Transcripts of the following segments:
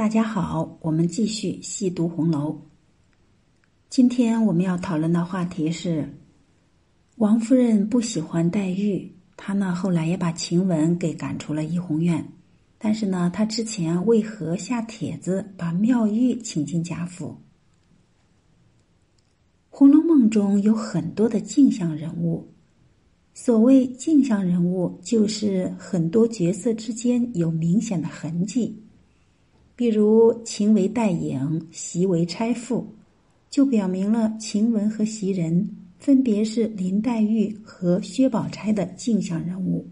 大家好，我们继续细读红楼。今天我们要讨论的话题是：王夫人不喜欢黛玉，她呢后来也把晴雯给赶出了怡红院。但是呢，她之前为何下帖子把妙玉请进贾府？《红楼梦》中有很多的镜像人物，所谓镜像人物，就是很多角色之间有明显的痕迹。比如晴为代影，袭为钗妇，就表明了晴雯和袭人分别是林黛玉和薛宝钗的镜像人物。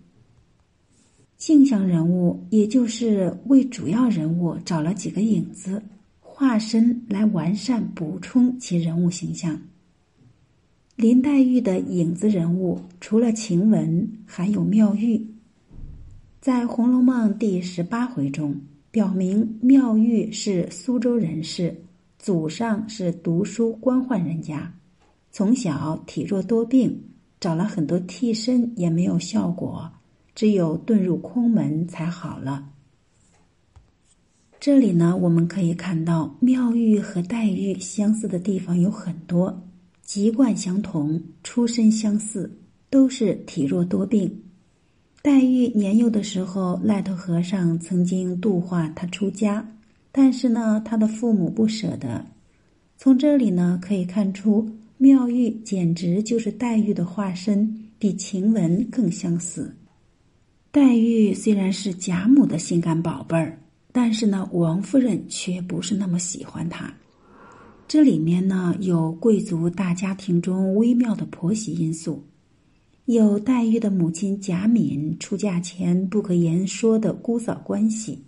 镜像人物也就是为主要人物找了几个影子化身来完善补充其人物形象。林黛玉的影子人物除了晴雯，还有妙玉。在《红楼梦》第十八回中。表明妙玉是苏州人士，祖上是读书官宦人家，从小体弱多病，找了很多替身也没有效果，只有遁入空门才好了。这里呢，我们可以看到妙玉和黛玉相似的地方有很多，籍贯相同，出身相似，都是体弱多病。黛玉年幼的时候，赖头和尚曾经度化她出家，但是呢，她的父母不舍得。从这里呢，可以看出妙玉简直就是黛玉的化身，比晴雯更相似。黛玉虽然是贾母的心肝宝贝儿，但是呢，王夫人却不是那么喜欢她。这里面呢，有贵族大家庭中微妙的婆媳因素。有黛玉的母亲贾敏出嫁前不可言说的姑嫂关系，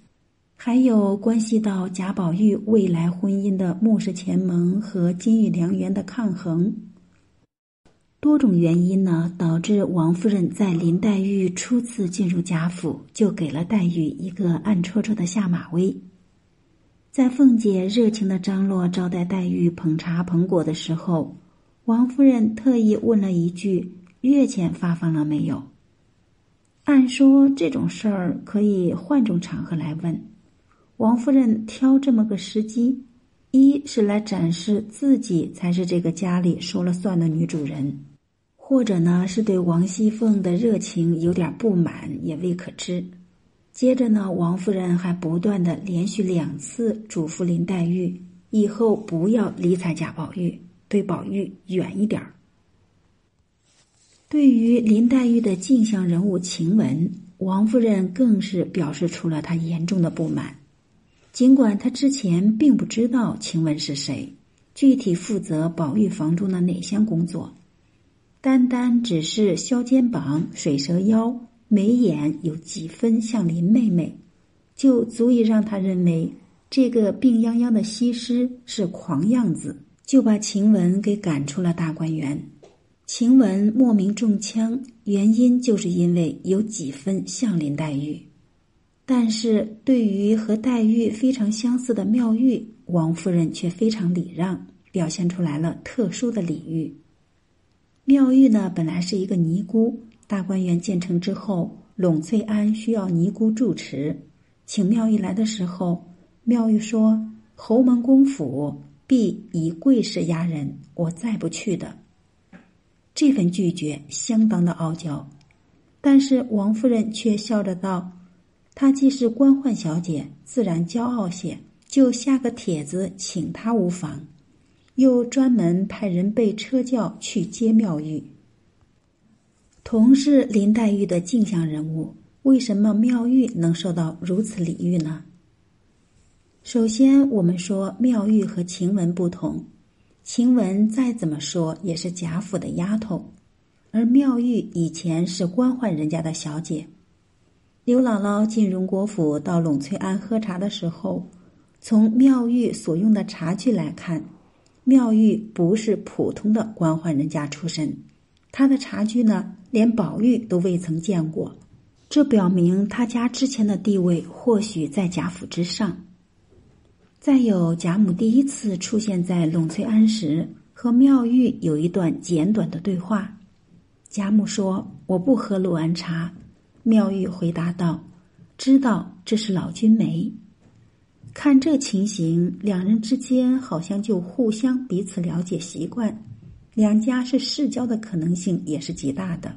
还有关系到贾宝玉未来婚姻的穆氏前盟和金玉良缘的抗衡，多种原因呢，导致王夫人在林黛玉初次进入贾府就给了黛玉一个暗戳戳的下马威。在凤姐热情的张罗招待黛玉捧茶捧果的时候，王夫人特意问了一句。月钱发放了没有？按说这种事儿可以换种场合来问。王夫人挑这么个时机，一是来展示自己才是这个家里说了算的女主人，或者呢是对王熙凤的热情有点不满，也未可知。接着呢，王夫人还不断的连续两次嘱咐林黛玉，以后不要理睬贾宝玉，对宝玉远一点儿。对于林黛玉的镜像人物晴雯，王夫人更是表示出了她严重的不满。尽管她之前并不知道晴雯是谁，具体负责宝玉房中的哪项工作，单单只是削肩膀、水蛇腰、眉眼有几分像林妹妹，就足以让她认为这个病殃殃的西施是狂样子，就把晴雯给赶出了大观园。晴雯莫名中枪，原因就是因为有几分像林黛玉，但是对于和黛玉非常相似的妙玉，王夫人却非常礼让，表现出来了特殊的礼遇。妙玉呢，本来是一个尼姑，大观园建成之后，栊翠庵需要尼姑住持，请妙玉来的时候，妙玉说：“侯门公府必以贵势压人，我再不去的。”这份拒绝相当的傲娇，但是王夫人却笑着道：“她既是官宦小姐，自然骄傲些，就下个帖子请她无妨。”又专门派人备车轿去接妙玉。同是林黛玉的镜像人物，为什么妙玉能受到如此礼遇呢？首先，我们说妙玉和晴雯不同。晴雯再怎么说也是贾府的丫头，而妙玉以前是官宦人家的小姐。刘姥姥进荣国府到栊翠庵喝茶的时候，从妙玉所用的茶具来看，妙玉不是普通的官宦人家出身，她的茶具呢，连宝玉都未曾见过，这表明她家之前的地位或许在贾府之上。再有，贾母第一次出现在栊翠庵时，和妙玉有一段简短的对话。贾母说：“我不喝陆安茶。”妙玉回答道：“知道这是老君梅。”看这情形，两人之间好像就互相彼此了解习惯，两家是世交的可能性也是极大的。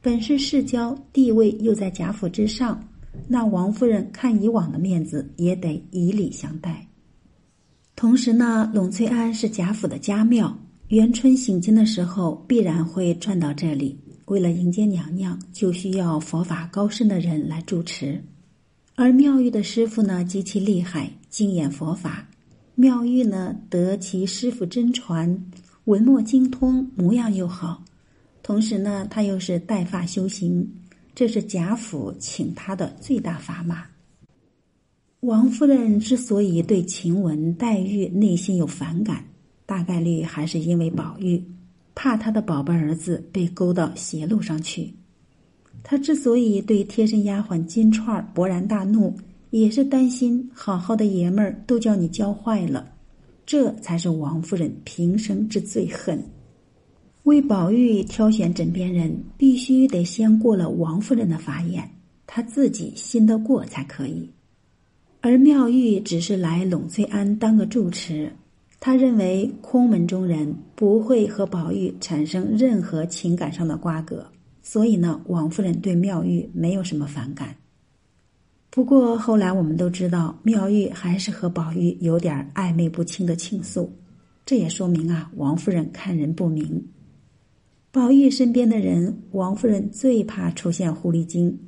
本是世交，地位又在贾府之上，那王夫人看以往的面子也得以礼相待。同时呢，栊翠庵是贾府的家庙，元春行经的时候必然会转到这里。为了迎接娘娘，就需要佛法高深的人来主持。而妙玉的师傅呢，极其厉害，精研佛法。妙玉呢，得其师傅真传，文墨精通，模样又好。同时呢，他又是带发修行，这是贾府请他的最大砝码。王夫人之所以对晴雯、黛玉内心有反感，大概率还是因为宝玉，怕他的宝贝儿子被勾到邪路上去。他之所以对贴身丫鬟金钏儿勃然大怒，也是担心好好的爷们儿都叫你教坏了，这才是王夫人平生之最恨。为宝玉挑选枕边人，必须得先过了王夫人的法眼，他自己信得过才可以。而妙玉只是来栊翠庵当个住持，他认为空门中人不会和宝玉产生任何情感上的瓜葛。所以呢，王夫人对妙玉没有什么反感。不过后来我们都知道，妙玉还是和宝玉有点暧昧不清的情愫，这也说明啊，王夫人看人不明。宝玉身边的人，王夫人最怕出现狐狸精，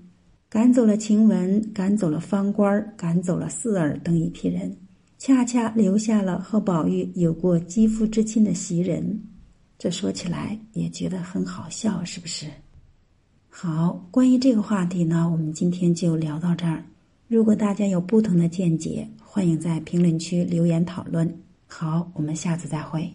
赶走了晴雯，赶走了方官，赶走了四儿等一批人，恰恰留下了和宝玉有过肌肤之亲的袭人。这说起来也觉得很好笑，是不是？好，关于这个话题呢，我们今天就聊到这儿。如果大家有不同的见解，欢迎在评论区留言讨论。好，我们下次再会。